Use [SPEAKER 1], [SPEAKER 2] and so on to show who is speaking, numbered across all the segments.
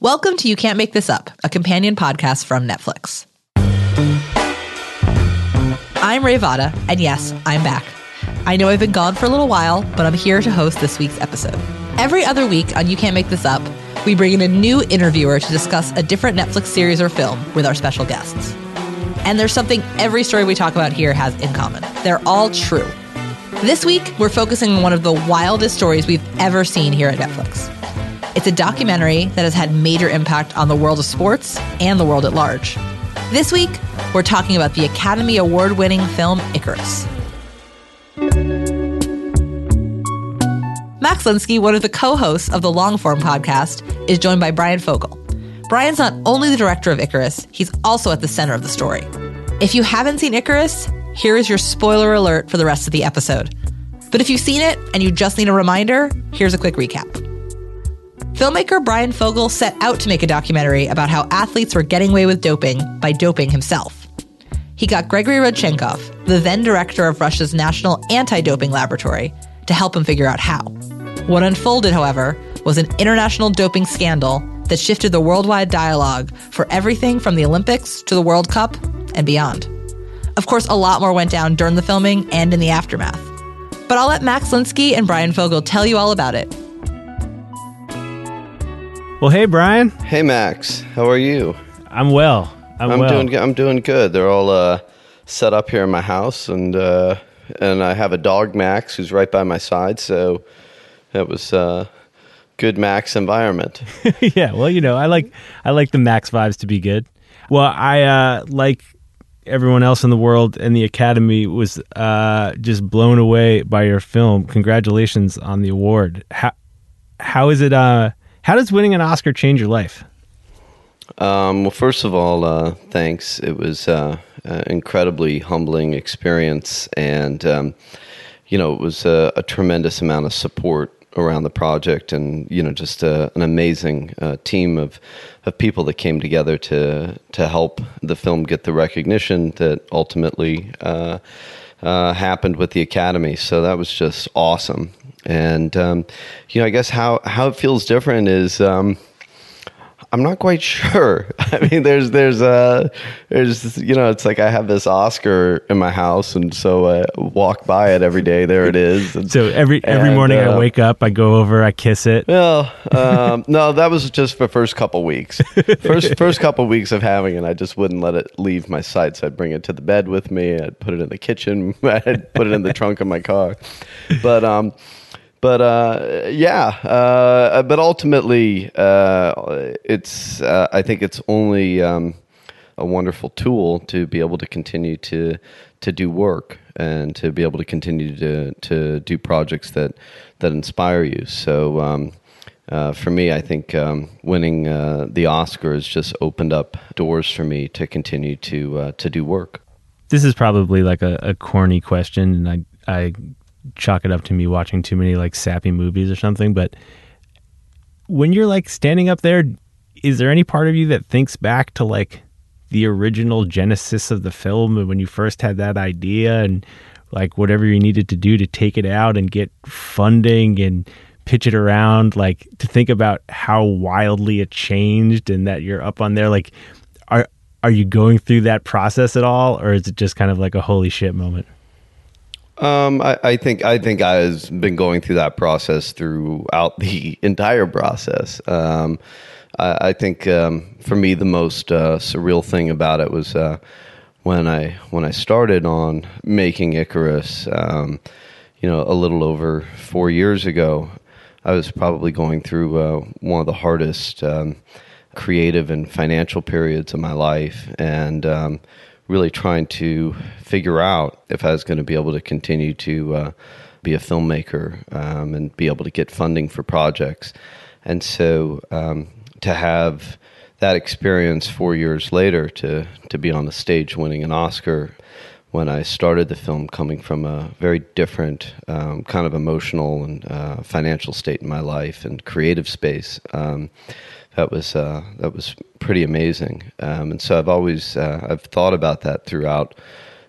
[SPEAKER 1] Welcome to You Can't Make This Up, a companion podcast from Netflix. I'm Ray Vada, and yes, I'm back. I know I've been gone for a little while, but I'm here to host this week's episode. Every other week on You Can't Make This Up, we bring in a new interviewer to discuss a different Netflix series or film with our special guests. And there's something every story we talk about here has in common they're all true. This week, we're focusing on one of the wildest stories we've ever seen here at Netflix. It's a documentary that has had major impact on the world of sports and the world at large. This week, we're talking about the Academy Award winning film Icarus. Max Linsky, one of the co hosts of the Longform podcast, is joined by Bryan Fogel. Bryan's not only the director of Icarus, he's also at the center of the story. If you haven't seen Icarus, here is your spoiler alert for the rest of the episode. But if you've seen it and you just need a reminder, here's a quick recap. Filmmaker Bryan Fogel set out to make a documentary about how athletes were getting away with doping by doping himself. He got Grigory Rodchenkov, the then director of Russia's National Anti Doping Laboratory, to help him figure out how. What unfolded, however, was an international doping scandal that shifted the worldwide dialogue for everything from the Olympics to the World Cup and beyond. Of course, a lot more went down during the filming and in the aftermath. But I'll let Max Linsky and Bryan Fogel tell you all about it
[SPEAKER 2] well, hey, Bryan.
[SPEAKER 3] Hey, Max. How are you?
[SPEAKER 2] I'm well. I'm,
[SPEAKER 3] I'm
[SPEAKER 2] well.
[SPEAKER 3] doing. I'm doing good. They're all uh, set up here in my house, and uh, and I have a dog, Max, who's right by my side. So it was uh, good Max environment.
[SPEAKER 2] yeah. Well, you know, I like I like the Max vibes to be good. Well, I uh, like everyone else in the world and the Academy was uh, just blown away by your film. Congratulations on the award. How how is it? Uh, how does winning an Oscar change your life?
[SPEAKER 3] Um, well, first of all, uh, thanks. It was uh, an incredibly humbling experience, and um, you know, it was a, a, tremendous amount of support around the project, and you know, just a, an amazing uh, team of of people that came together to to help the film get the recognition that ultimately uh, happened with the Academy. So that was just awesome. And um, you know, I guess how how it feels different is. Um, I'm not quite sure. I mean, there's there's uh there's you know, it's like I have this Oscar in my house, and so I walk by it every day. There it is.
[SPEAKER 2] And, so every every and, morning uh, I wake up, I go over, I kiss it.
[SPEAKER 3] Well, um, no, that was just the first couple weeks. First first couple weeks of having it, I just wouldn't let it leave my sight. So I'd bring it to the bed with me. I'd put it in the kitchen. I'd put it in the trunk of my car. But um but uh, yeah, uh, but ultimately, uh, it's uh, I think it's only um, a wonderful tool to be able to continue to to do work and to be able to continue to to do projects that that inspire you. So. Um, uh, for me, I think um, winning uh, the Oscar has just opened up doors for me to continue to to do work.
[SPEAKER 2] This is probably like a, a corny question, and I I chalk it up to me watching too many like sappy movies or something. But when you're like standing up there, is there any part of you that thinks back to like the original genesis of the film and when you first had that idea and like whatever you needed to do to take it out and get funding and pitch it around like to think about how wildly it changed and that you're up on there like are are you going through that process at all or is it just kind of like a holy shit moment
[SPEAKER 3] um, I, I, think I think I've been going through that process throughout the entire process. Um, I, I, think um, for me the most uh, surreal thing about it was uh, when I when I started on making Icarus. Um, you know, a little over four years ago, I was probably going through uh, one of the hardest um, creative and financial periods of my life, and um, really trying to figure out if I was going to be able to continue to uh, be a filmmaker um, and be able to get funding for projects. And so um, to have that experience four years later to, to be on the stage winning an Oscar when I started the film, coming from a very different um, kind of emotional and uh, financial state in my life and creative space. That was uh, that was pretty amazing. Um, and so I've always uh, I've thought about that throughout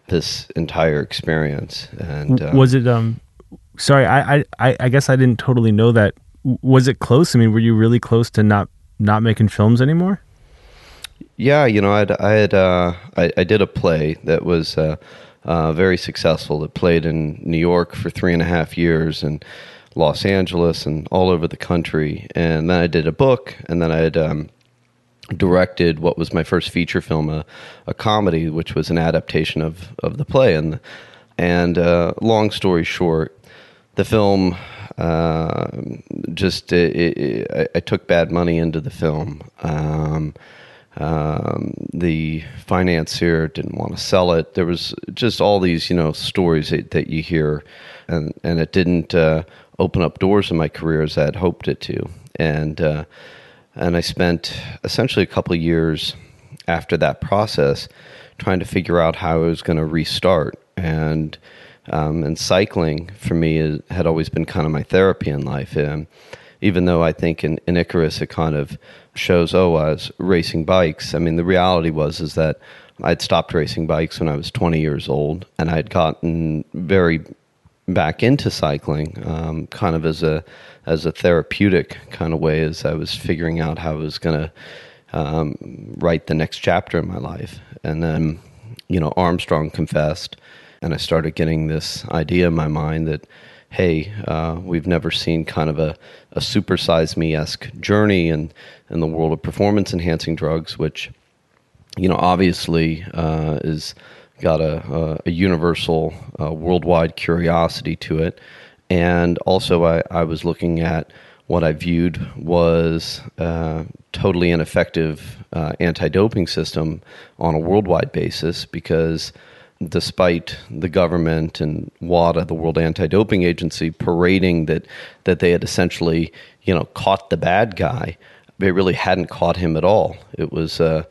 [SPEAKER 3] this entire experience. And
[SPEAKER 2] um, was it? Um, sorry, I, I I guess I didn't totally know that. Was it close? I mean, were you really close to not not making films anymore?
[SPEAKER 3] Yeah, you know, I'd, I had uh, I, I did a play that was uh, uh, very successful. It played in New York for three and a half years, and Los Angeles, and all over the country. And then I did a book, and then I had um, directed what was my first feature film, a, a comedy, which was an adaptation of of the play. And and uh, long story short, the film uh, just it, it, I, took bad money into the film. Um, um, the financier didn't want to sell it. There was just all these, you know, stories that, that you hear, and and it didn't uh, open up doors in my career as I had hoped it to. And uh, and I spent essentially a couple years after that process trying to figure out how I was going to restart. And um, and cycling for me is, had always been kind of my therapy in life. And even though I think in, in Icarus it kind of shows, oh, I was racing bikes. I mean, the reality was is that I'd stopped racing bikes when I was 20 years old, and I'd gotten very back into cycling, um, kind of as a as a therapeutic kind of way, as I was figuring out how I was going to um, write the next chapter in my life. And then, you know, Armstrong confessed, and I started getting this idea in my mind that, hey, uh, we've never seen kind of a, a supersize me esque journey in, in the world of performance enhancing drugs, which, you know, obviously uh, is got a, a, universal uh, worldwide curiosity to it. And also, I, I was looking at what I viewed was uh, totally ineffective uh, anti-doping system on a worldwide basis because despite the government and WADA, the World Anti-Doping Agency, parading that that they had essentially you know caught the bad guy, they really hadn't caught him at all. It was uh,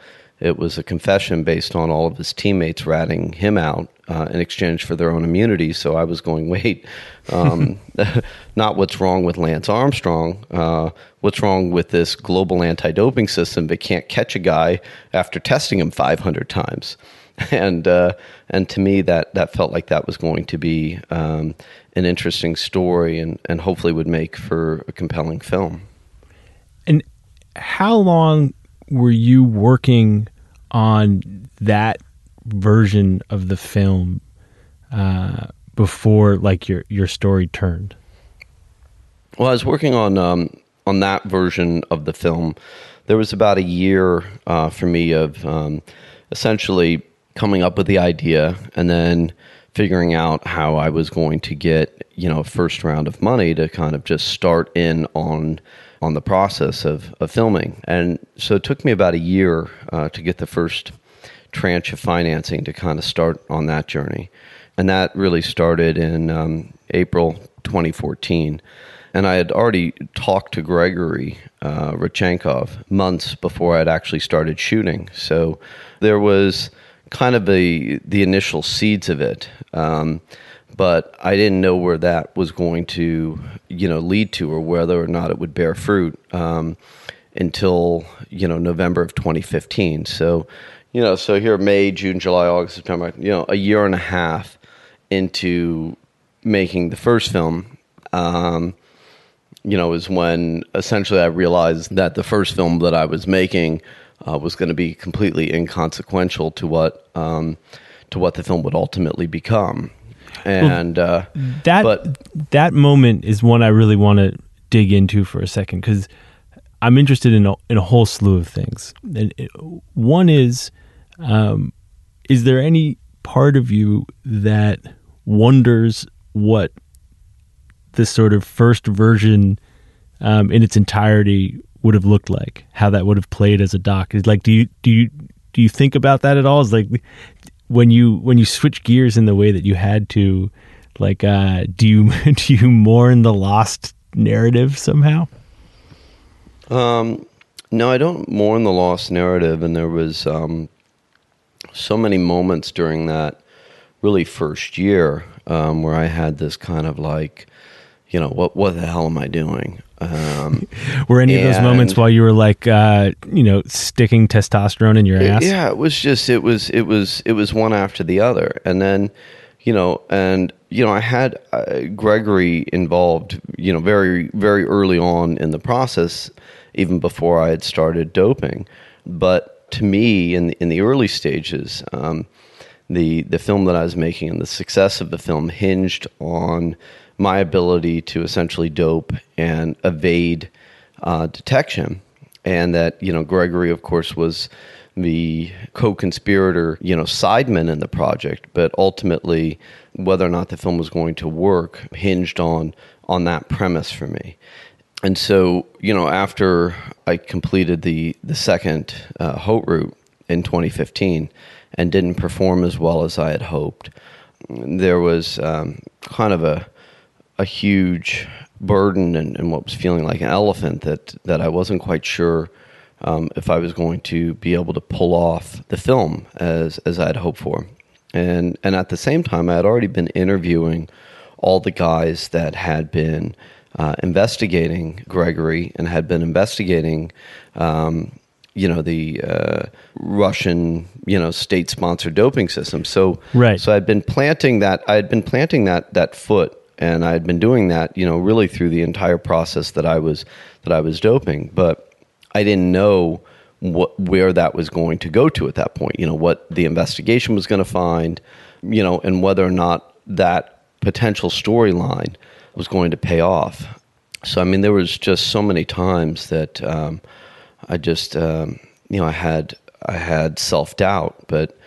[SPEAKER 3] it was a confession based on all of his teammates ratting him out uh, in exchange for their own immunity. So I was going, wait, um, not what's wrong with Lance Armstrong, uh, what's wrong with this global anti doping system that can't catch a guy after testing him 500 times. And uh, and to me that that felt like that was going to be um, an interesting story and, and hopefully would make for a compelling film.
[SPEAKER 2] And how long were you working on that version of the film uh, before like your your story turned?
[SPEAKER 3] Well, I was working on um, on that version of the film. There was about a year uh, for me of um, essentially coming up with the idea and then figuring out how I was going to get you know a first round of money to kind of just start in on on the process of, of filming. And so it took me about a year uh, to get the first tranche of financing to kind of start on that journey. And that really started in um, April 2014. And I had already talked to Grigory uh, Rodchenkov months before I'd actually started shooting. So there was kind of the the initial seeds of it. Um, but I didn't know where that was going to, you know, lead to, or whether or not it would bear fruit um, until you know November of 2015. So, you know, so here May, June, July, August, September, you know, a year and a half into making the first film. Um, you know, is when essentially I realized that the first film that I was making uh, was going to be completely inconsequential to what um, to what the film would ultimately become and well, uh,
[SPEAKER 2] that but, that moment is one I really want to dig into for a second because I'm interested in a, in a whole slew of things. And it, one is, um, is there any part of you that wonders what this sort of first version um, in its entirety would have looked like? How that would have played as a doc? Is like, do you do you do you think about that at all? Is like, when you when you switch gears in the way that you had to like uh do you do you mourn the lost narrative somehow?
[SPEAKER 3] Um no i don't mourn the lost narrative and there was um so many moments during that really first year um where i had this kind of like you know what what the hell am i doing um,
[SPEAKER 2] were any of those moments while you were like, uh, you know, sticking testosterone in your ass?
[SPEAKER 3] Yeah, it was just it was it was it was one after the other, and then you know, and you know, I had uh, Gregory involved, you know, very very early on in the process, even before I had started doping. But to me, in the, in the early stages, um, the the film that I was making and the success of the film hinged on my ability to essentially dope and evade uh, detection, and that you know Gregory, of course, was the co-conspirator, you know, sideman in the project, but ultimately whether or not the film was going to work hinged on on that premise for me. And so, you know, after I completed the the second uh, Haute route in 2015 and didn't perform as well as I had hoped, there was um, kind of a a huge burden and, and, what was feeling like an elephant that that I wasn't quite sure um, if I was going to be able to pull off the film as as I had hoped for. And and at the same time, I had already been interviewing all the guys that had been uh, investigating Gregory and had been investigating, um, you know, the uh, Russian, you know, state-sponsored doping system. So,
[SPEAKER 2] right.
[SPEAKER 3] So I'd been planting that. I had been planting that that foot, and I had been doing that, you know, really through the entire process that I was that I was doping, but I didn't know what where that was going to go to at that point. You know, what the investigation was going to find, you know, and whether or not that potential storyline was going to pay off. So I mean, there was just so many times that um, I just um, you know I had I had self doubt, but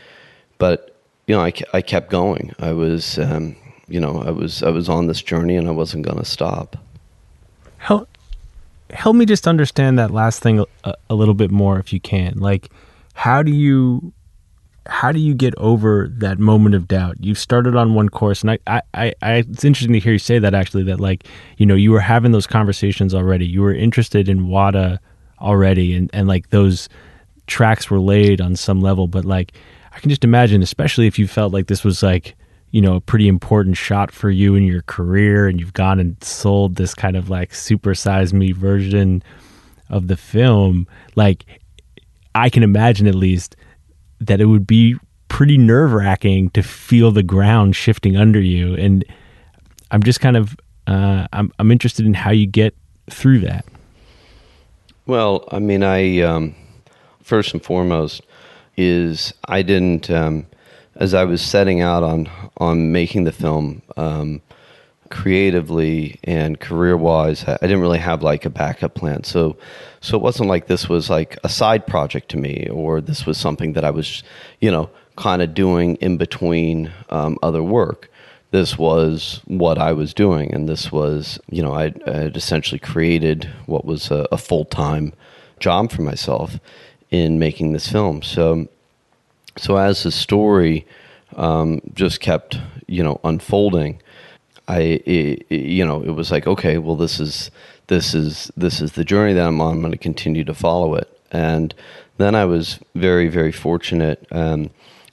[SPEAKER 3] but you know I, I kept going. I was um, you know I was I was on this journey and I wasn't going to stop.
[SPEAKER 2] How help me just understand that last thing a, a, little bit more if you can. Like how do you how do you get over that moment of doubt? You started on one course and I, I, I it's interesting to hear you say that actually that like you know you were having those conversations already. You were interested in wada already and, and like those tracks were laid on some level but like i can just imagine especially if you felt like this was like you know a pretty important shot for you in your career and you've gone and sold this kind of like supersize me version of the film like i can imagine at least that it would be pretty nerve-wracking to feel the ground shifting under you and i'm just kind of uh, I'm, I'm interested in how you get through that.
[SPEAKER 3] Well i mean i um, first and foremost is i didn't um, as I was setting out on on making the film, um, creatively and career wise, I didn't really have like a backup plan. So, so it wasn't like this was like a side project to me, or this was something that I was, you know, kind of doing in between um, other work. This was what I was doing, and this was, you know, I had essentially created what was a, a full time job for myself in making this film. So so as the story um, just kept, you know, unfolding, I, it, you know, it was like, okay, well, this is this is this is the journey that I'm on. I'm going to continue to follow it. And then I was very, very fortunate um,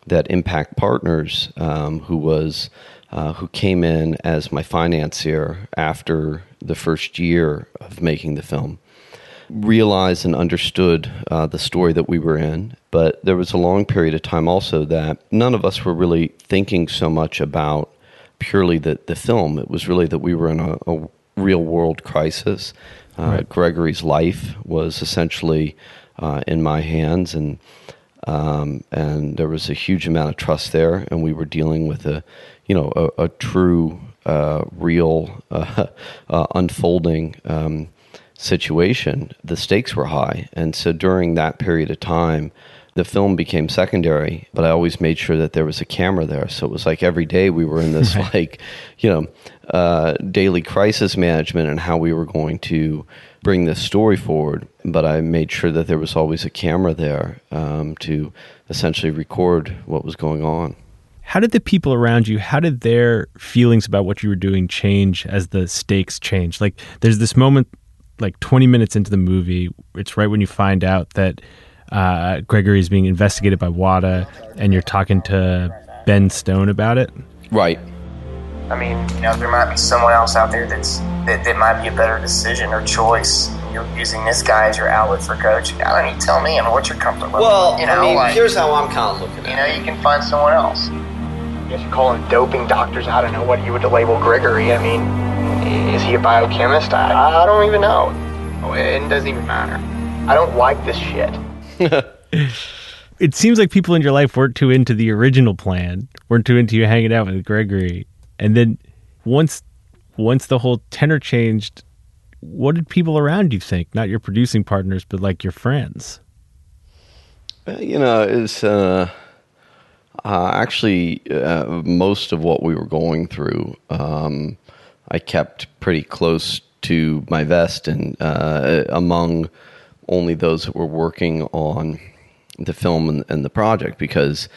[SPEAKER 3] that Impact Partners, um, who was uh, who came in as my financier after the first year of making the film, realized and understood uh, the story that we were in. But there was a long period of time also that none of us were really thinking so much about purely the, the film. It was really that we were in a, a real world crisis. Uh, right. Gregory's life was essentially uh, in my hands, and um, and there was a huge amount of trust there, and we were dealing with a, you know, a, a true, uh, real, uh, uh, unfolding um, situation, the stakes were high. And so during that period of time, the film became secondary, but I always made sure that there was a camera there. So it was like every day we were in this, right. like, you know, uh, daily crisis management and how we were going to bring this story forward. But I made sure that there was always a camera there um, to essentially record what was going on.
[SPEAKER 2] How did the people around you, how did their feelings about what you were doing change as the stakes changed? Like, there's this moment like 20 minutes into the movie. It's right when you find out that uh, Gregory is being investigated by WADA, and you're talking to Ben Stone about it.
[SPEAKER 3] Right.
[SPEAKER 4] I mean, you know, there might be someone else out there that's that, that might be a better decision or choice. You're using this guy as your outlet for coaching. I don't need to tell me. I mean, what's your comfort level?
[SPEAKER 3] Well,
[SPEAKER 4] you
[SPEAKER 3] know, I mean, like, here's how I'm kind of looking at
[SPEAKER 4] it. You know, you can find someone else. I guess you call them doping doctors. I don't know what you would label Gregory. I mean, is he a biochemist? I, I don't even know. Oh, it doesn't even matter. I don't like this shit.
[SPEAKER 2] It seems like people in your life weren't too into the original plan, weren't too into you hanging out with Gregory, and then once once the whole tenor changed, what did people around you think? Not your producing partners, but like your friends.
[SPEAKER 3] You know, it's uh, uh, actually uh, most of what we were going through. Um, I kept pretty close to my vest, and uh, among only those that were working on the film and, and the project, because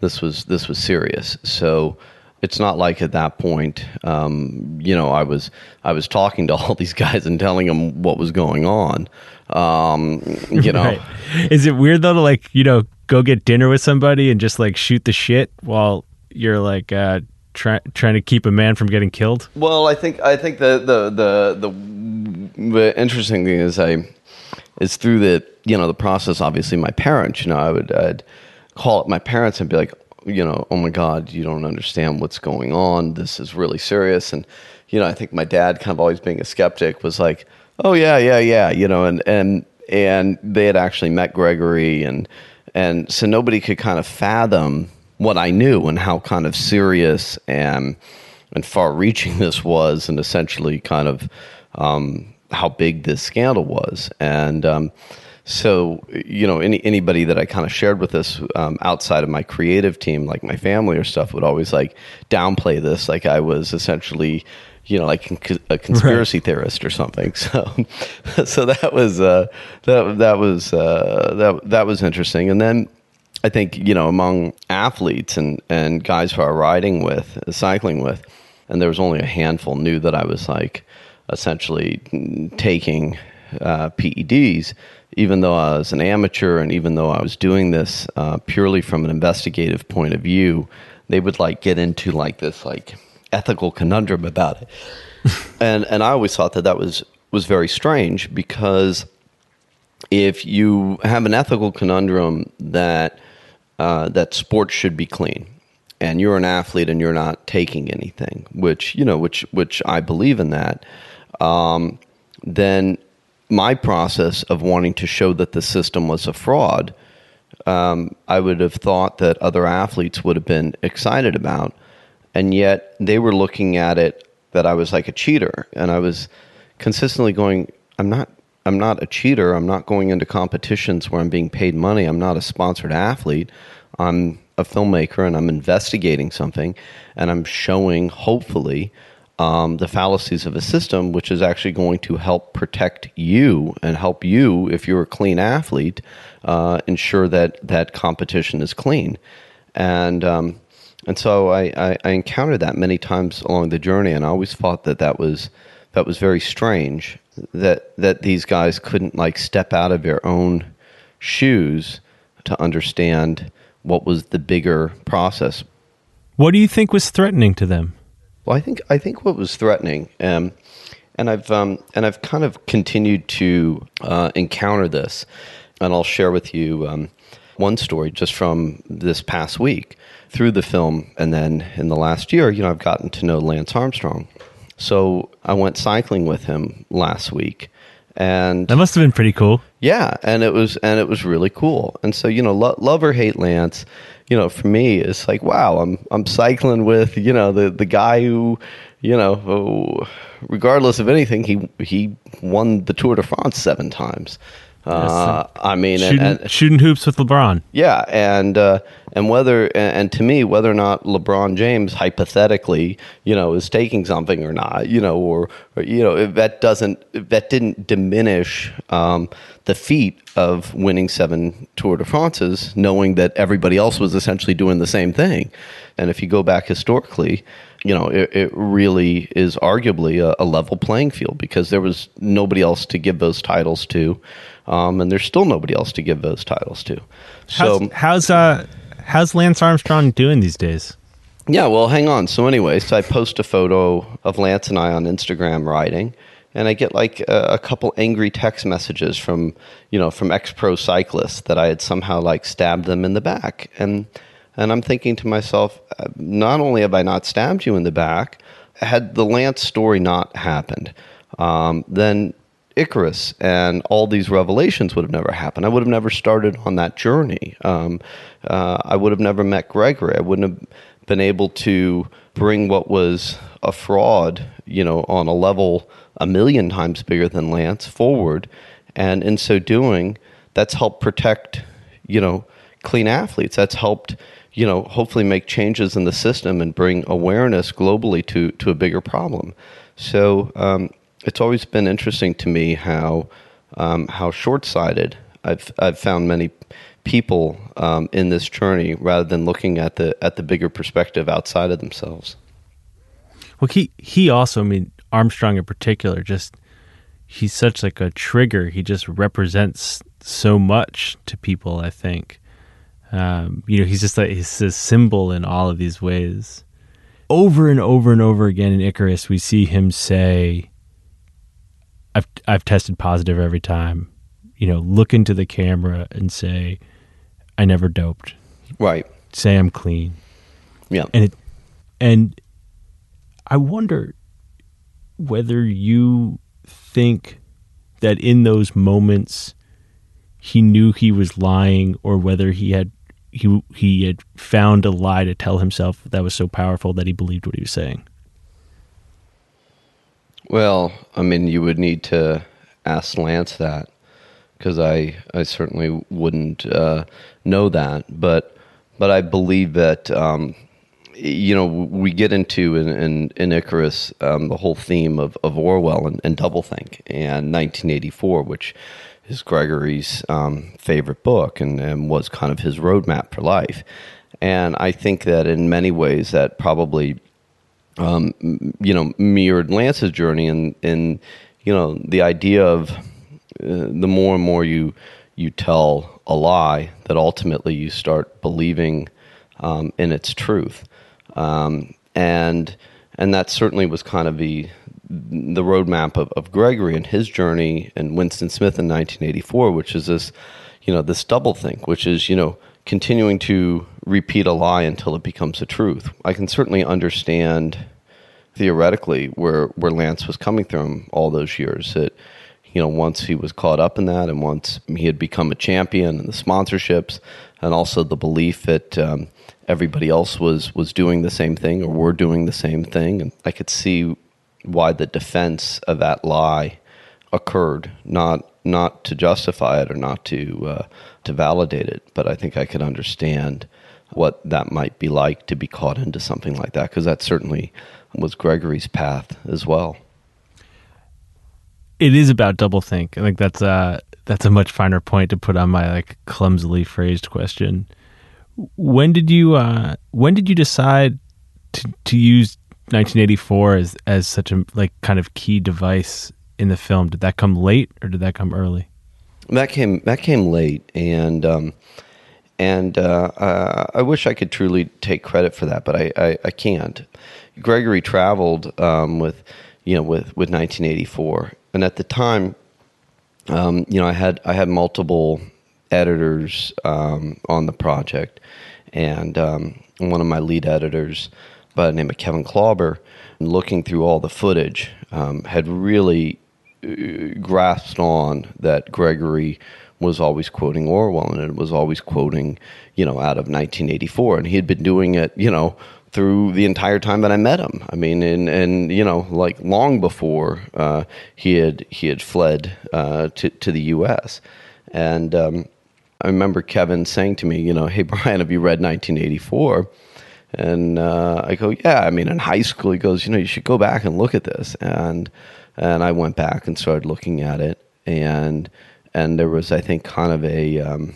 [SPEAKER 3] this was this was serious. So it's not like at that point, um, you know, I was I was talking to all these guys and telling them what was going on. Um, you know.
[SPEAKER 2] Right. Is it weird though to like, you know, go get dinner with somebody and just like shoot the shit while you're like uh try, trying to keep a man from getting killed?
[SPEAKER 3] Well, I think I think the the the the, the interesting thing is I is through the you know the process. Obviously, my parents. You know, I would I'd call up my parents and be like, you know, oh my God, you don't understand what's going on. This is really serious. And you know, I think my dad, kind of always being a skeptic, was like, oh yeah, yeah, yeah. You know, and and and they had actually met Gregory and and so nobody could kind of fathom what I knew and how kind of serious and and far-reaching this was, and essentially kind of um, how big this scandal was. And um, so, you know, any anybody that I kind of shared with this um, outside of my creative team, like my family or stuff, would always like downplay this, like I was essentially. You know, like a conspiracy theorist or something. So, so that was uh, that that was uh, that that was interesting. And then I think you know among athletes and and guys who are riding with, cycling with, and there was only a handful knew that I was like essentially taking uh, PEDs, even though I was an amateur and even though I was doing this uh, purely from an investigative point of view, they would like get into like this like ethical conundrum about it, and and I always thought that that was was very strange because if you have an ethical conundrum that uh, that sports should be clean, and you're an athlete and you're not taking anything, which you know, which which I believe in that, um, then my process of wanting to show that the system was a fraud, um, I would have thought that other athletes would have been excited about, and yet they were looking at it that I was like a cheater, and I was consistently going, I'm not. I'm not a cheater. I'm not going into competitions where I'm being paid money. I'm not a sponsored athlete. I'm a filmmaker and I'm investigating something and I'm showing, hopefully, um, the fallacies of a system, which is actually going to help protect you and help you, if you're a clean athlete, uh, ensure that that competition is clean. And um, and so I, I, I encountered that many times along the journey, and I always thought that that was that was very strange that that these guys couldn't like step out of their own shoes to understand what was the bigger process.
[SPEAKER 2] What do you think was threatening to them?
[SPEAKER 3] Well, I think I think what was threatening, um, and I've um, and I've kind of continued to uh, encounter this, and I'll share with you um, one story just from this past week through the film, and then in the last year, you know, I've gotten to know Lance Armstrong. So I went cycling with him last week, and
[SPEAKER 2] That must have been pretty cool.
[SPEAKER 3] yeah, and it was and it was really cool. And so you know, lo- love or hate Lance, you know, for me, it's like wow, I'm I'm cycling with you know the the guy who, you know, who, regardless of anything, he he won the Tour de France seven times. Uh, I mean,
[SPEAKER 2] Shooting,
[SPEAKER 3] and,
[SPEAKER 2] shooting hoops with LeBron.
[SPEAKER 3] yeah, and uh, and whether and, and to me, whether or not LeBron James hypothetically, you know, is taking something or not, you know, or, or you know, that doesn't that didn't diminish um, the feat of winning seven Tour de France's, knowing that everybody else was essentially doing the same thing, and if you go back historically. You know, it, it really is arguably a, a level playing field because there was nobody else to give those titles to, um, and there's still nobody else to give those titles to. So
[SPEAKER 2] How's, how's uh how's Lance Armstrong doing these days?
[SPEAKER 3] yeah, well, hang on. So anyway, so I post a photo of Lance and I on Instagram riding, and I get like a, a couple angry text messages from you know from ex pro cyclists that I had somehow like stabbed them in the back, and and I'm thinking to myself, uh, not only have I not stabbed you in the back, had the Lance story not happened, um, then Icarus, and all these revelations would have never happened. I would have never started on that journey. Um, uh, I would have never met Gregory. I wouldn't have been able to bring what was a fraud, you know, on a level a million times bigger than Lance forward, and in so doing, that's helped protect, you know, clean athletes. That's helped, you know, hopefully make changes in the system and bring awareness globally to to a bigger problem. So um, it's always been interesting to me how um, how short sighted I've I've found many people um, in this journey rather than looking at the at the bigger perspective outside of themselves.
[SPEAKER 2] Well, he he also, I mean, Armstrong in particular, just he's such like a trigger. He just represents so much to people. I think, um, you know, he's just like he's a symbol in all of these ways. Over and over and over again in Icarus, we see him say, "I've I've tested positive every time." You know, look into the camera and say, "I never doped."
[SPEAKER 3] Right.
[SPEAKER 2] Say I'm clean.
[SPEAKER 3] Yeah.
[SPEAKER 2] And it and I wonder whether you think that in those moments he knew he was lying or whether he had he he had found a lie to tell himself that was so powerful that he believed what he was saying.
[SPEAKER 3] Well, I mean, you would need to ask Lance that because I I certainly wouldn't uh, know that, but but I believe that um, you know we get into in in, in Icarus um, the whole theme of, of Orwell and, and doublethink and 1984, which is Gregory's um, favorite book and, and was kind of his roadmap for life. And I think that in many ways that probably um, you know mirrored Lance's journey and in you know the idea of uh, the more and more you you tell a lie that ultimately you start believing um, in its truth. Um, and and that certainly was kind of the the roadmap of, of Gregory and his journey and Winston Smith in 1984, which is this, you know, this doublethink, which is you know continuing to repeat a lie until it becomes a truth. I can certainly understand theoretically where where Lance was coming from all those years. That you know once he was caught up in that, and once he had become a champion and the sponsorships, and also the belief that um, everybody else was was doing the same thing or were doing the same thing, and I could see why the defense of that lie occurred, not not to justify it or not to uh, to validate it, but I think I could understand what that might be like to be caught into something like that because that certainly was Gregory's path as well.
[SPEAKER 2] It is about doublethink. I think that's a that's a much finer point to put on my like clumsily phrased question. When did you uh, when did you decide to to use 1984 as as such a like kind of key device in the film? Did that come late or did that come early?
[SPEAKER 3] That came that came late, and um, and uh, uh, I wish I could truly take credit for that, but I, I, I can't. Gregory traveled um, with you know with with 1984, and at the time, um, you know, I had I had multiple editors um, on the project, and um, one of my lead editors by the name of Kevin Klauber, looking through all the footage, um, had really grasped on that Gregory was always quoting Orwell and it was always quoting, you know, out of 1984. And he had been doing it, you know, through the entire time that I met him. I mean, and, and you know, like long before uh, he had he had fled uh, to to the U.S. And um, I remember Kevin saying to me, you know, hey Bryan, have you read 1984? And uh, I go, yeah. I mean, in high school, he goes, you know, you should go back and look at this. And and I went back and started looking at it, and and there was, I think, kind of a um,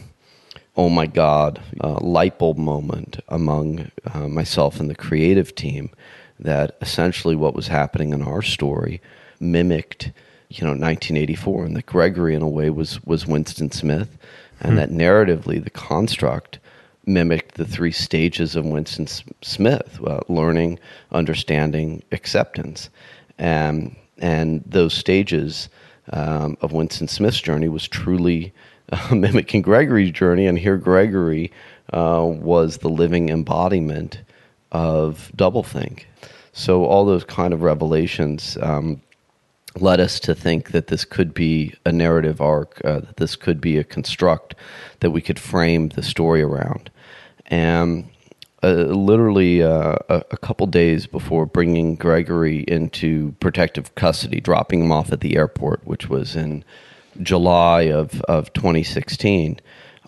[SPEAKER 3] oh my god, uh, light bulb moment among uh, myself and the creative team that essentially what was happening in our story mimicked, you know, 1984, and that Gregory in a way was was Winston Smith, and hmm. that narratively the construct mimicked the three stages of Winston Smith uh, learning, understanding, acceptance. And, and those stages um, of Winston Smith's journey was truly uh, mimicking Gregory's journey. And here, Gregory uh, was the living embodiment of doublethink. So, all those kind of revelations. Um, led us to think that this could be a narrative arc, uh, that this could be a construct that we could frame the story around. And uh, literally uh, a, couple days before bringing Gregory into protective custody, dropping him off at the airport, which was in July of, of 2016,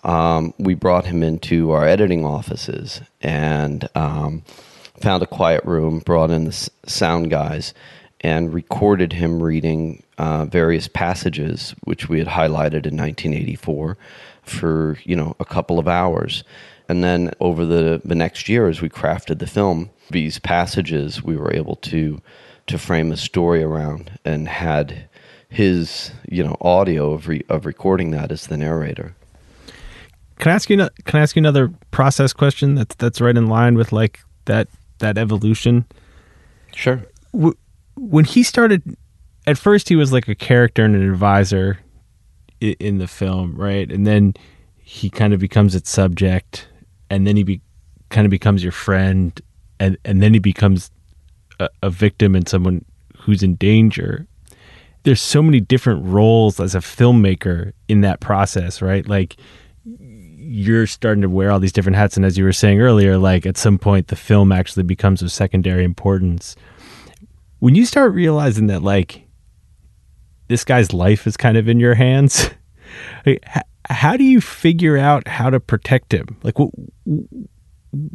[SPEAKER 3] um, we brought him into our editing offices and um, found a quiet room, brought in the sound guys, and recorded him reading uh, various passages which we had highlighted in 1984 for you know a couple of hours and then over the, the next year as we crafted the film these passages we were able to to frame a story around and had his you know audio of, re, of recording that as the narrator.
[SPEAKER 2] Can I ask you can I ask you another process question that's that's right in line with like that that evolution?
[SPEAKER 3] Sure.
[SPEAKER 2] When he started at first he was like a character and an advisor in the film right? And then he kind of becomes its subject and then he be, kind of becomes your friend and and then he becomes a, a victim and someone who's in danger. There's so many different roles as a filmmaker in that process right? Like you're starting to wear all these different hats and as you were saying earlier like at some point the film actually becomes of secondary importance. When you start realizing that like this guy's life is kind of in your hands how do you figure out how to protect him? Like what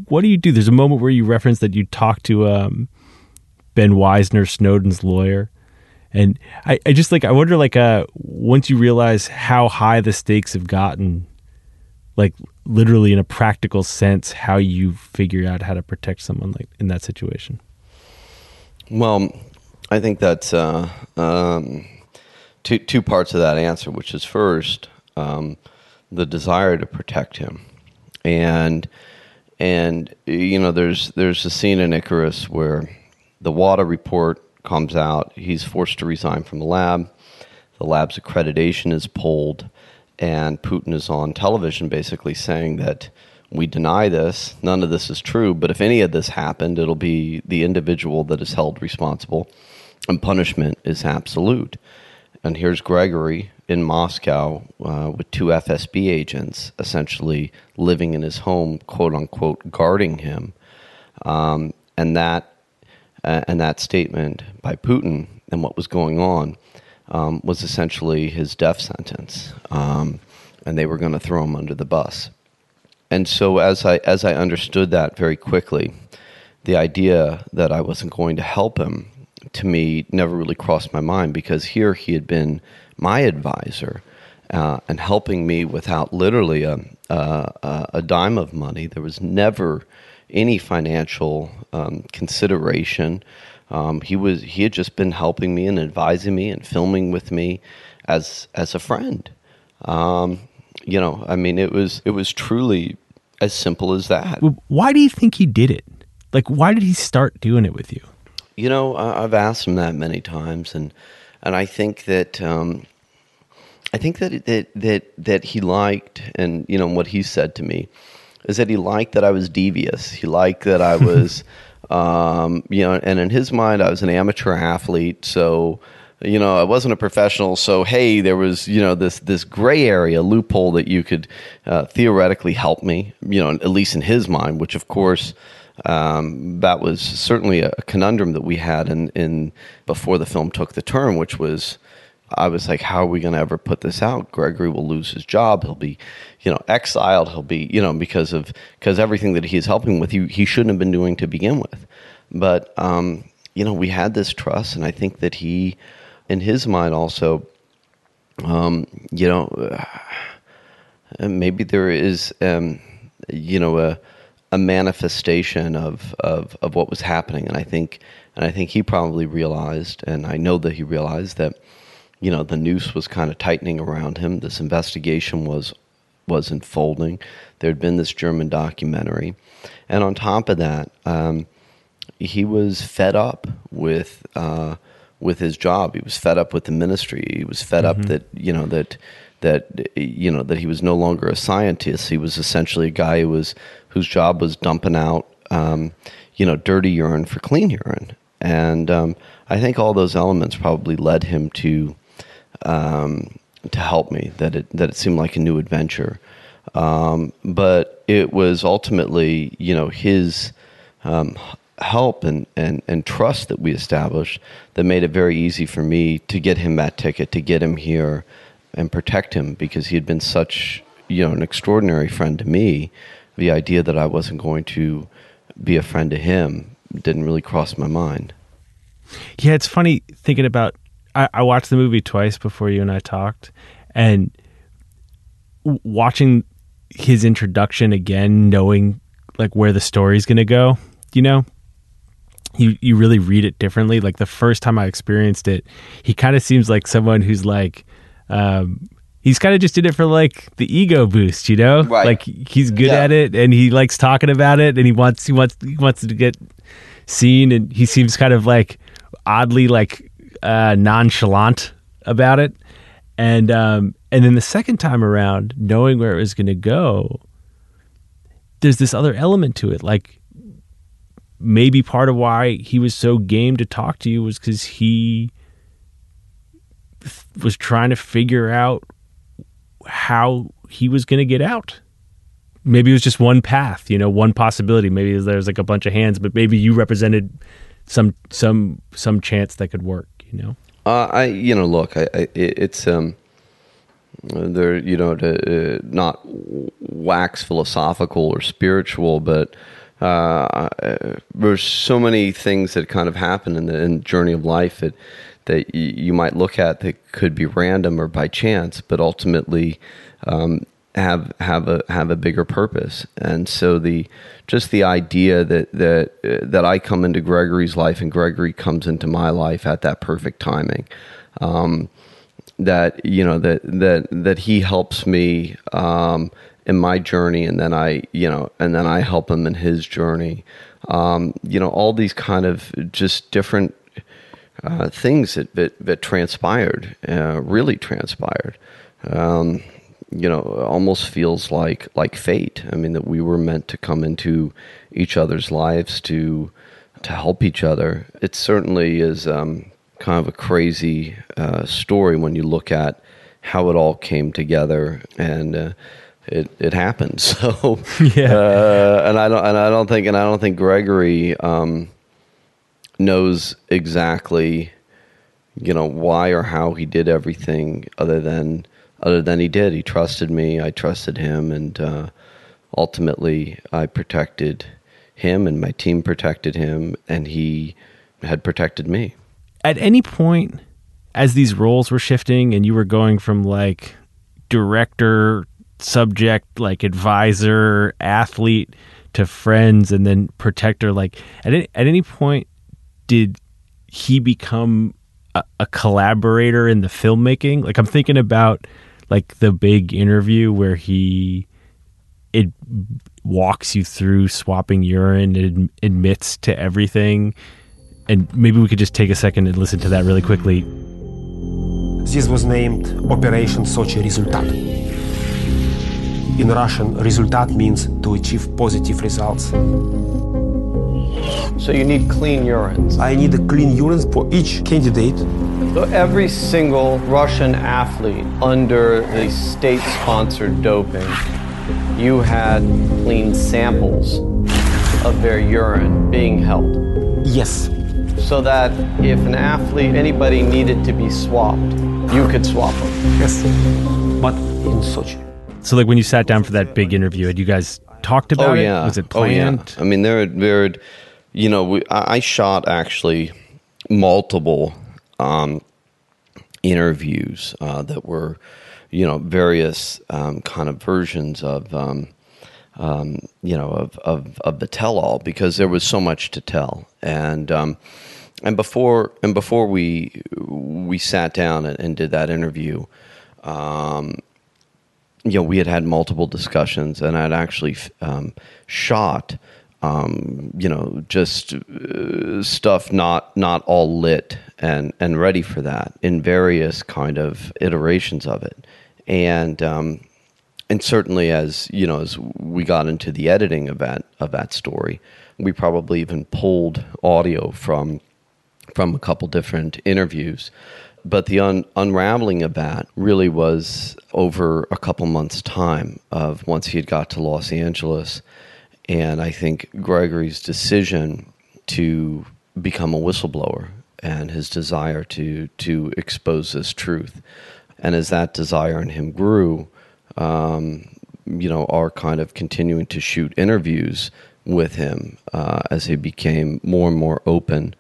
[SPEAKER 2] what do you do? There's a moment where you reference that you talk to um, ben Wizner snowden's lawyer. And I, I just like i wonder like uh once you realize how high the stakes have gotten like literally in a practical sense how you figure out how to protect someone like in that situation.
[SPEAKER 3] Well, I think that's uh, um, two two parts of that answer, which is first um, the desire to protect him, and and you know there's there's a scene in Icarus where the WADA report comes out. He's forced to resign from the lab. The lab's accreditation is pulled, and Putin is on television basically saying that we deny this. None of this is true. But if any of this happened, it'll be the individual that is held responsible, and punishment is absolute. And here's Gregory in Moscow uh, with two FSB agents essentially living in his home, quote unquote, guarding him. Um, and that uh, and that statement by Putin and what was going on um, was essentially his death sentence. Um, and they were going to throw him under the bus and so as I as I understood that very quickly, the idea that I wasn't going to help him to me never really crossed my mind because here he had been my advisor uh, and helping me without literally a, a, a dime of money. There was never any financial um, consideration. Um, he was he had just been helping me and advising me and filming with me as as a friend. Um, you know, I mean, it was it was truly as simple as that.
[SPEAKER 2] Why do you think he did it? Like, why did he start doing it with you?
[SPEAKER 3] You know, I've asked him that many times, and and I think that um, I think that that that that he liked, and you know what he said to me is that he liked that I was devious. He liked that I was, um, you know, and in his mind, I was an amateur athlete, so you know, I wasn't a professional, so hey, there was you know this this gray area loophole that you could uh, theoretically help me, you know, at least in his mind, which of course. Um, that was certainly a conundrum that we had in, in before the film took the turn, which was I was like, how are we going to ever put this out? Gregory will lose his job. He'll be, you know, exiled. He'll be, you know, because of because everything that he's helping with, he he shouldn't have been doing to begin with. But um, you know, we had this trust, and I think that he in his mind also, um, you know, uh, maybe there is, um, you know, a, a manifestation of, of, of what was happening. And I think, and I think he probably realized, and I know that he realized that, you know, the noose was kind of tightening around him. This investigation was was unfolding. There had been this German documentary, and on top of that, um, he was fed up with uh, with his job. He was fed up with the ministry. He was fed mm-hmm. up that you know that that you know that he was no longer a scientist. He was essentially a guy who was whose job was dumping out um, you know dirty urine for clean urine. and um, I think all those elements probably led him to um, to help me. That it that it seemed like a new adventure, um, but it was ultimately you know his um, help and, and and trust that we established that made it very easy for me to get him that ticket, to get him here, and protect him because he had been such you know an extraordinary friend to me. The idea that I wasn't going to be a friend to him didn't really cross my mind.
[SPEAKER 2] Yeah, it's funny thinking about. I, I watched the movie twice before you and I talked, and watching his introduction again, knowing like where the story's going to go. You know, you you really read it differently. Like the first time I experienced it, he kind of seems like someone who's like. Um, he's kind of just did it for like the ego boost, you know.
[SPEAKER 3] Right.
[SPEAKER 2] Like he's good
[SPEAKER 3] Yeah.
[SPEAKER 2] at it, and he likes talking about it, and he wants he wants he wants to get seen, and he seems kind of like oddly like uh, nonchalant about it. And um, and then the second time around, knowing where it was going to go, there's this other element to it, like maybe part of why he was so game to talk to you was because he was trying to figure out how he was going to get out. Maybe it was just one path, you know, one possibility. Maybe there's like a bunch of hands, but maybe you represented some some some chance that could work, you know.
[SPEAKER 3] Uh, I, you know, look, I, I, it's um, there, you know, to uh, not wax philosophical or spiritual, but uh, uh, there's so many things that kind of happen in the, in the journey of life that that you might look at that could be random or by chance, but ultimately um, have have a have a bigger purpose. And so the just the idea that that uh, that I come into Grigory's life and Grigory comes into my life at that perfect timing. Um, that you know that that that he helps me um, in my journey, and then I you know and then I help him in his journey. Um, you know all these kind of just different uh, things that that, that transpired, uh, really transpired. Um, you know, almost feels like like fate. I mean, that we were meant to come into each other's lives to to help each other. It certainly is um, kind of a crazy uh, story when you look at how it all came together and. Uh, it, it happened so
[SPEAKER 2] Yeah.
[SPEAKER 3] uh, and I don't and I don't think and I don't think Grigory um, knows exactly you know why or how he did everything other than other than he did. He trusted me i trusted him and uh, ultimately i protected him and my team protected him and he had protected me.
[SPEAKER 2] At any point, as these roles were shifting, and you were going from like director, subject, like advisor, athlete, to friends, and then protector, like at any, at any point, did he become a, a collaborator in the filmmaking? Like I'm thinking about like the big interview where he it walks you through swapping urine and admits to everything. And maybe we could just take a second and listen to that really quickly.
[SPEAKER 5] This was named Operation Sochi Resultat. In Russian, Resultat means to achieve positive results.
[SPEAKER 6] So you need clean urines.
[SPEAKER 5] I need a clean urine for each candidate.
[SPEAKER 6] So every single Russian athlete under the state-sponsored doping, you had clean samples of their urine being held.
[SPEAKER 5] Yes,
[SPEAKER 6] So that if an athlete, anybody needed to be swapped, you could swap them.
[SPEAKER 5] yes. But in Sochi.
[SPEAKER 2] so like when you sat down for that big interview had you guys talked about
[SPEAKER 3] oh
[SPEAKER 2] it?
[SPEAKER 3] yeah.
[SPEAKER 2] Was it
[SPEAKER 3] Oh, yeah. i mean there there you know we, I, I shot actually multiple um, interviews uh, that were you know various um, kind of versions of um, um, you know of, of of the tell all because there was so much to tell. And um, and before and before we we sat down and, and did that interview um, you know, we had had multiple discussions, and I'd actually um, shot, um, you know, just uh, stuff not not all lit and and ready for that in various kind of iterations of it, and um, and certainly as you know, as we got into the editing of that of that story, we probably even pulled audio from from a couple different interviews. But the un- unraveling of that really was over a couple months' time of once he had got to Los Angeles. And I think Grigory's decision to become a whistleblower and his desire to to expose this truth, and as that desire in him grew, um, you know, our kind of continuing to shoot interviews with him uh, as he became more and more open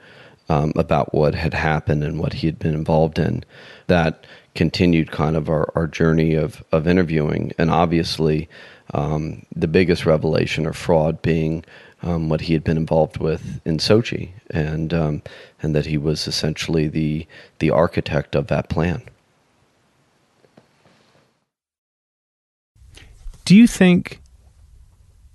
[SPEAKER 3] um, about what had happened and what he had been involved in. That continued kind of our, our journey of, of interviewing. And obviously, um, the biggest revelation or fraud being um, what he had been involved with in Sochi, and um, and that he was essentially the the architect of that plan.
[SPEAKER 2] Do you think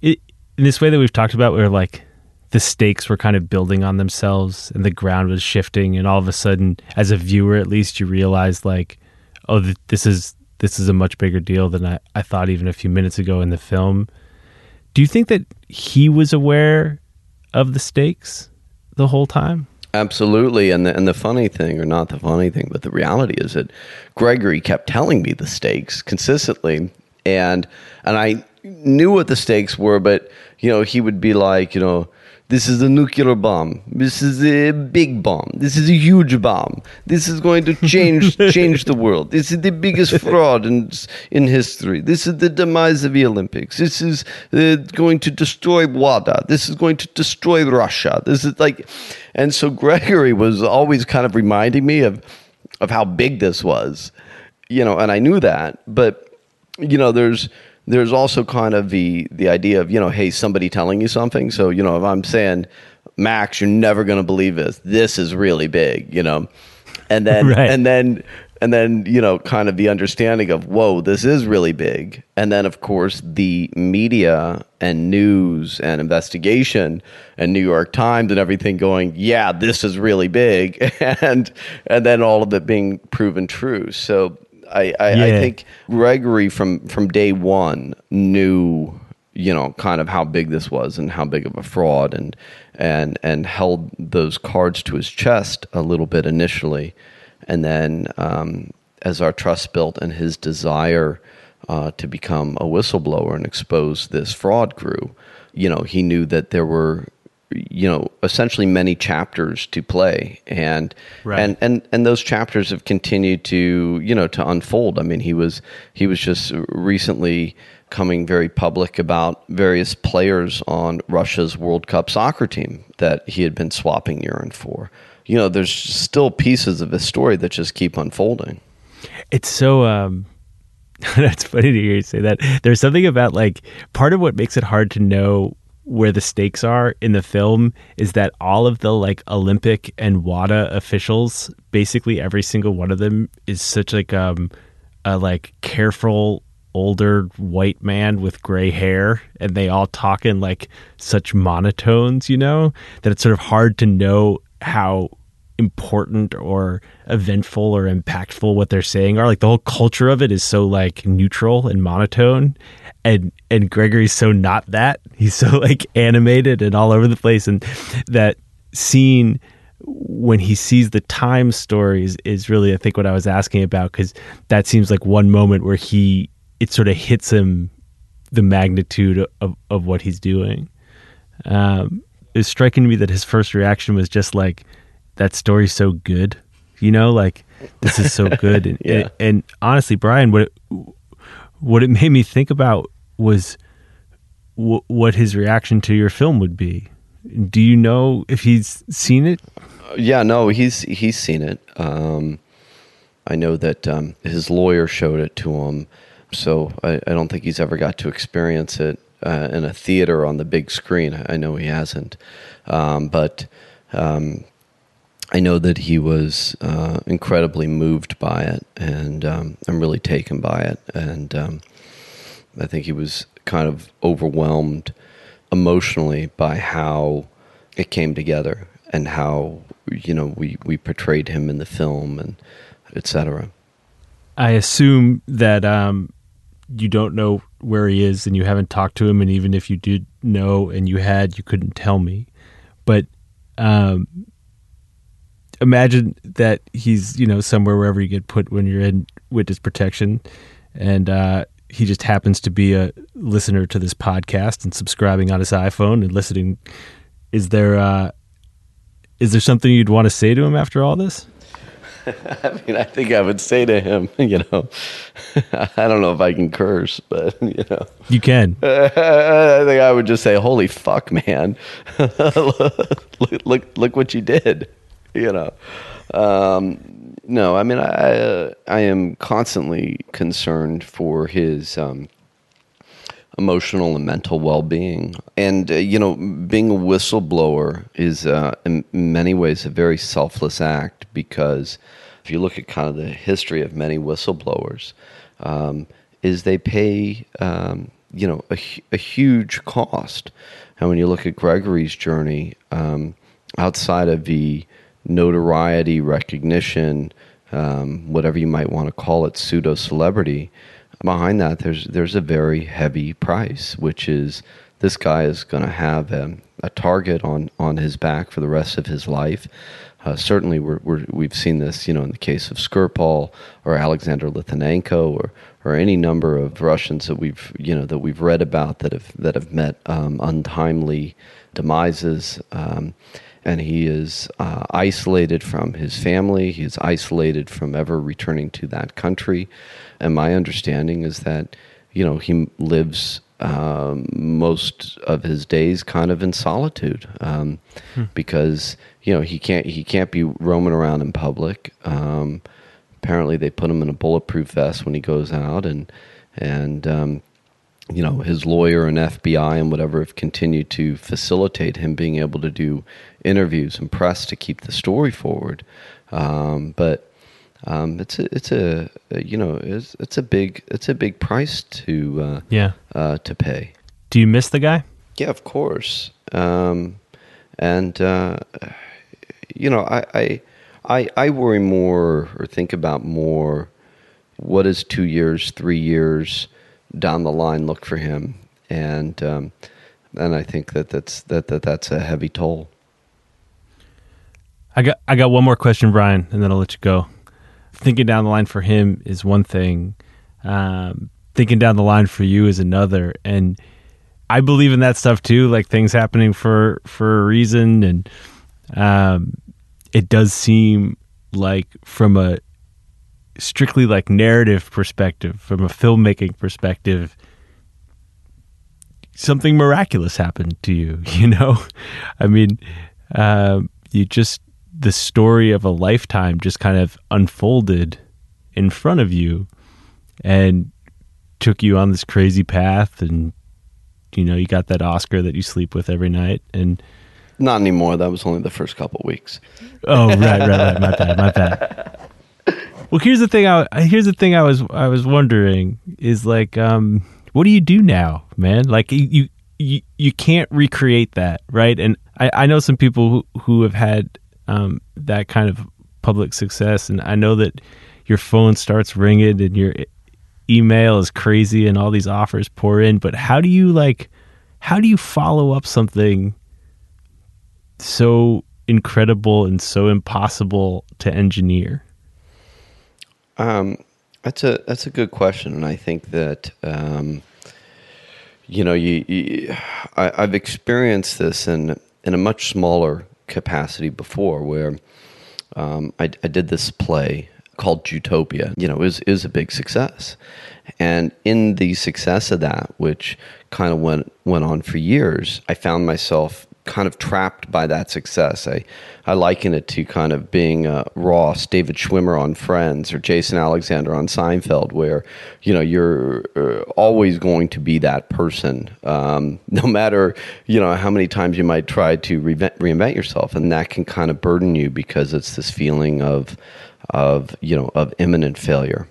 [SPEAKER 2] it, in this way that we've talked about, where like the stakes were kind of building on themselves and the ground was shifting. And all of a sudden as a viewer at least you realize like oh th- this is this is a much bigger deal than I, I thought even a few minutes ago in the film. Do you think that he was aware of the stakes the whole time?
[SPEAKER 3] Absolutely, and the, and the funny thing, or not the funny thing, but the reality is that Grigory kept telling me the stakes consistently, and and I knew what the stakes were, but you know he would be like, you know, this is a nuclear bomb. This is a big bomb. This is a huge bomb. This is going to change change the world. This is the biggest fraud in in history. This is the demise of the Olympics. This is uh, going to destroy WADA. This is going to destroy Russia. This is like, and so Grigory was always kind of reminding me of of how big this was, you know, and I knew that, but you know, there's there's also kind of the the idea of you know hey somebody telling you something. So you know if i'm saying max you're never going to believe this. This is really big you know? And then right. and then and then you know kind of the understanding of whoa this is really big. And then of course the media and news and investigation and new york times and everything going yeah this is really big and and then all of it being proven true. So I, I, yeah. I think Grigory from from day one knew you know kind of how big this was and how big of a fraud and and and held those cards to his chest a little bit initially and then um, as our trust built and his desire uh, to become a whistleblower and expose this fraud grew you know he knew that there were you know essentially many chapters to play. And right. and and and those chapters have continued to you know to unfold. I mean he was he was just recently coming very public about various players on Russia's World Cup soccer team that he had been swapping urine for. You know there's still pieces of his story that just keep unfolding.
[SPEAKER 2] It's so um that's funny to hear you say that. There's something about like part of what makes it hard to know where the stakes are in the film is that all of the like Olympic and WADA officials, basically every single one of them is such like um a like careful older white man with gray hair and they all talk in like such monotones, you know, that it's sort of hard to know how important or eventful or impactful what they're saying are. Like the whole culture of it is so like neutral and monotone and and Grigory's so not that. He's so like animated and all over the place, and that scene when he sees the time stories is really I think what I was asking about because that seems like one moment where he it sort of hits him the magnitude of of what he's doing. Um, it was striking to me that his first reaction was just like that story's so good, you know, like this is so good. And, yeah. and, and honestly, Bryan, what it, what it made me think about was w- what his reaction to your film would be. Do you know if he's seen it?
[SPEAKER 3] Uh, yeah, no, he's he's seen it. Um, I know that um, his lawyer showed it to him, so I, I, don't think he's ever got to experience it uh, in a theater on the big screen. I know he hasn't, um, but um, I know that he was uh, incredibly moved by it, and um, I'm really taken by it. And um, I think he was kind of overwhelmed emotionally by how it came together and how you know we we portrayed him in the film and etc.
[SPEAKER 2] I assume that um, you don't know where he is and you haven't talked to him, and even if you did know and you had, you couldn't tell me. But um, imagine that he's you know somewhere wherever you get put when you're in witness protection, and uh, he just happens to be a listener to this podcast and subscribing on his iPhone and listening. Is there uh, is there something you'd want to say to him after all this?
[SPEAKER 3] I mean, I think I would say to him, you know, I don't know if I can curse, but you know,
[SPEAKER 2] You can.
[SPEAKER 3] I think I would just say, "Holy fuck, man! look, look, look what you did!" You know. Um, no, I mean, I uh, I am constantly concerned for his um, emotional and mental well being, and uh, you know, being a whistleblower is uh, in many ways a very selfless act because if you look at kind of the history of many whistleblowers, um, is they pay um, you know a, a huge cost, and when you look at Grigory's journey um, outside of the notoriety, recognition, um, whatever you might want to call it, pseudo celebrity. Behind that, there's there's a very heavy price, which is this guy is going to have a, a target on on his back for the rest of his life. Uh, certainly, we're, we've seen this, you know, in the case of Skripal or Alexander Litvinenko or or any number of Russians that we've you know that we've read about that have that have met um, untimely demises. Um, and he is uh, isolated from his family. He is isolated from ever returning to that country. And my understanding is that, you know, he lives um, most of his days kind of in solitude um, because you know he can't he can't be roaming around in public. Um, apparently, they put him in a bulletproof vest when he goes out, and and um, you know, his lawyer and FBI and whatever have continued to facilitate him being able to do interviews and press to keep the story forward. Um, but um, it's a, it's a, you know, it's, it's a big, it's a big price to, uh,
[SPEAKER 2] Yeah.
[SPEAKER 3] uh, to pay.
[SPEAKER 2] Do you miss the guy?
[SPEAKER 3] Yeah, of course. Um, and uh, you know, I, I I I worry more or think about more what is two years, three years down the line look for him, and um, and I think that that's that, that that's a heavy toll.
[SPEAKER 2] I got I got one more question, Bryan, and then I'll let you go. Thinking down the line for him is one thing. Um, thinking down the line for you is another, and I believe in that stuff too. Like things happening for for a reason, and um, it does seem like from a strictly like narrative perspective, from a filmmaking perspective, something miraculous happened to you. You know, I mean, um, you just the story of a lifetime just kind of unfolded in front of you and took you on this crazy path and you know you got that oscar that you sleep with every night and
[SPEAKER 3] Not anymore. That was only the first couple weeks.
[SPEAKER 2] oh right right right my bad my bad well here's the thing i here's the thing i was i was wondering is like um what do you do now man? Like you you you, can't recreate that right? And i i know some people who, who have had um that kind of public success and i know that your phone starts ringing and your email is crazy and all these offers pour in but how do you like how do you follow up something so incredible and so impossible to engineer
[SPEAKER 3] Um, that's a that's a good question, and I think that um, you know you, you I, I've experienced this in in a much smaller capacity before, where um, I, I did this play called Utopia. You know, it was a big success, and in the success of that, which kind of went went on for years, I found myself kind of trapped by that success. I, I liken it to kind of being uh, Ross, David Schwimmer on Friends, or Jason Alexander on Seinfeld, where you know you're uh, always going to be that person, um, no matter you know how many times you might try to reinvent, reinvent yourself, and that can kind of burden you because it's this feeling of of you know of imminent failure.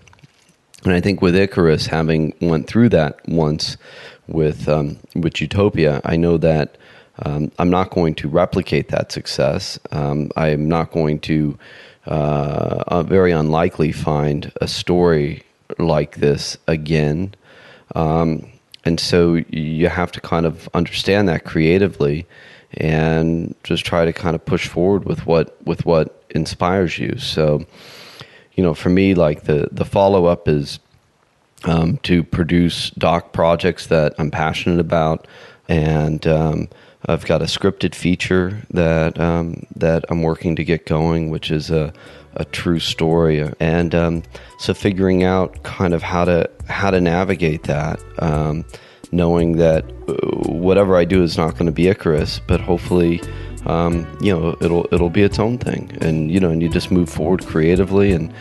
[SPEAKER 3] And I think with Icarus, having went through that once with um, with Utopia, I know that um, I'm not going to replicate that success. Um, I am not going to, uh, uh, very unlikely, find a story like this again. Um, and so you have to kind of understand that creatively and just try to kind of push forward with what with what inspires you. So, you know, for me, like the the follow up is um, to produce doc projects that I'm passionate about, and um, I've got a scripted feature that um, that I'm working to get going, which is a a true story, and um, so figuring out kind of how to how to navigate that, um, knowing that uh, whatever I do is not going to be Icarus, but hopefully. Um, you know, it'll it'll be its own thing, and you know, and you just move forward creatively, and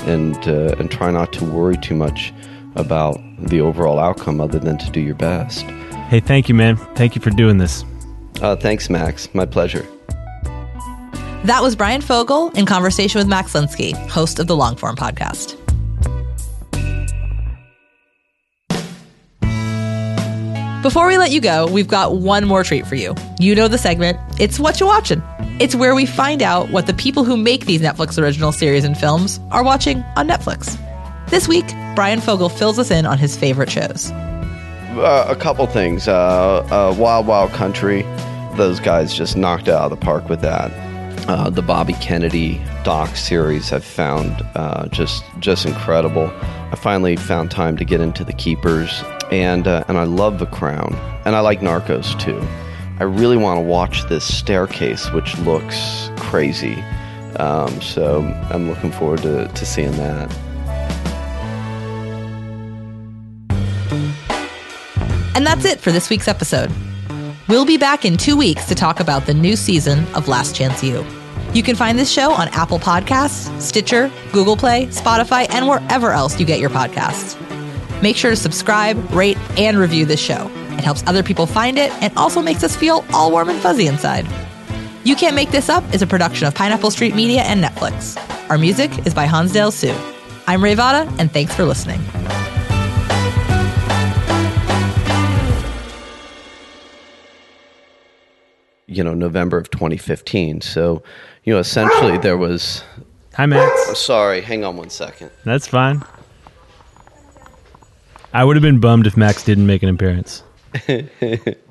[SPEAKER 3] and uh, and try not to worry too much about the overall outcome, other than to do your best.
[SPEAKER 2] Hey, thank you, man. Thank you for doing this.
[SPEAKER 3] Uh, thanks, Max. My pleasure.
[SPEAKER 1] That was Bryan Fogel in conversation with Max Linsky, host of the Longform podcast. Before we let you go, we've got one more treat for you. You know the segment, It's What you're Watching. It's where we find out what the people who make these Netflix original series and films are watching on Netflix. This week, Bryan Fogel fills us in on his favorite shows.
[SPEAKER 3] Uh, a couple things. Uh, uh, Wild Wild Country, those guys just knocked out of the park with that. Uh, the Bobby Kennedy doc series I've found just just incredible. I finally found time to get into The Keepers, and and I love The Crown, and I like Narcos too. I really want to watch this Staircase, which looks crazy. Um, so I'm looking forward to, to seeing that.
[SPEAKER 1] And that's it for this week's episode. We'll be back in two weeks to talk about the new season of Last Chance U. You can find this show on Apple Podcasts, Stitcher, Google Play, Spotify, and wherever else you get your podcasts. Make sure to subscribe, rate, and review this show. It helps other people find it and also makes us feel all warm and fuzzy inside. You Can't Make This Up is a production of Pineapple Street Media and Netflix. Our music is by Hansdale Hsu. I'm Rae Votta, and thanks for listening.
[SPEAKER 3] You know, November of 2015. So, you know, essentially there was.
[SPEAKER 2] Hi, Max.
[SPEAKER 3] I'm Sorry, hang on one second.
[SPEAKER 2] That's fine. I would have been bummed if Max didn't make an appearance.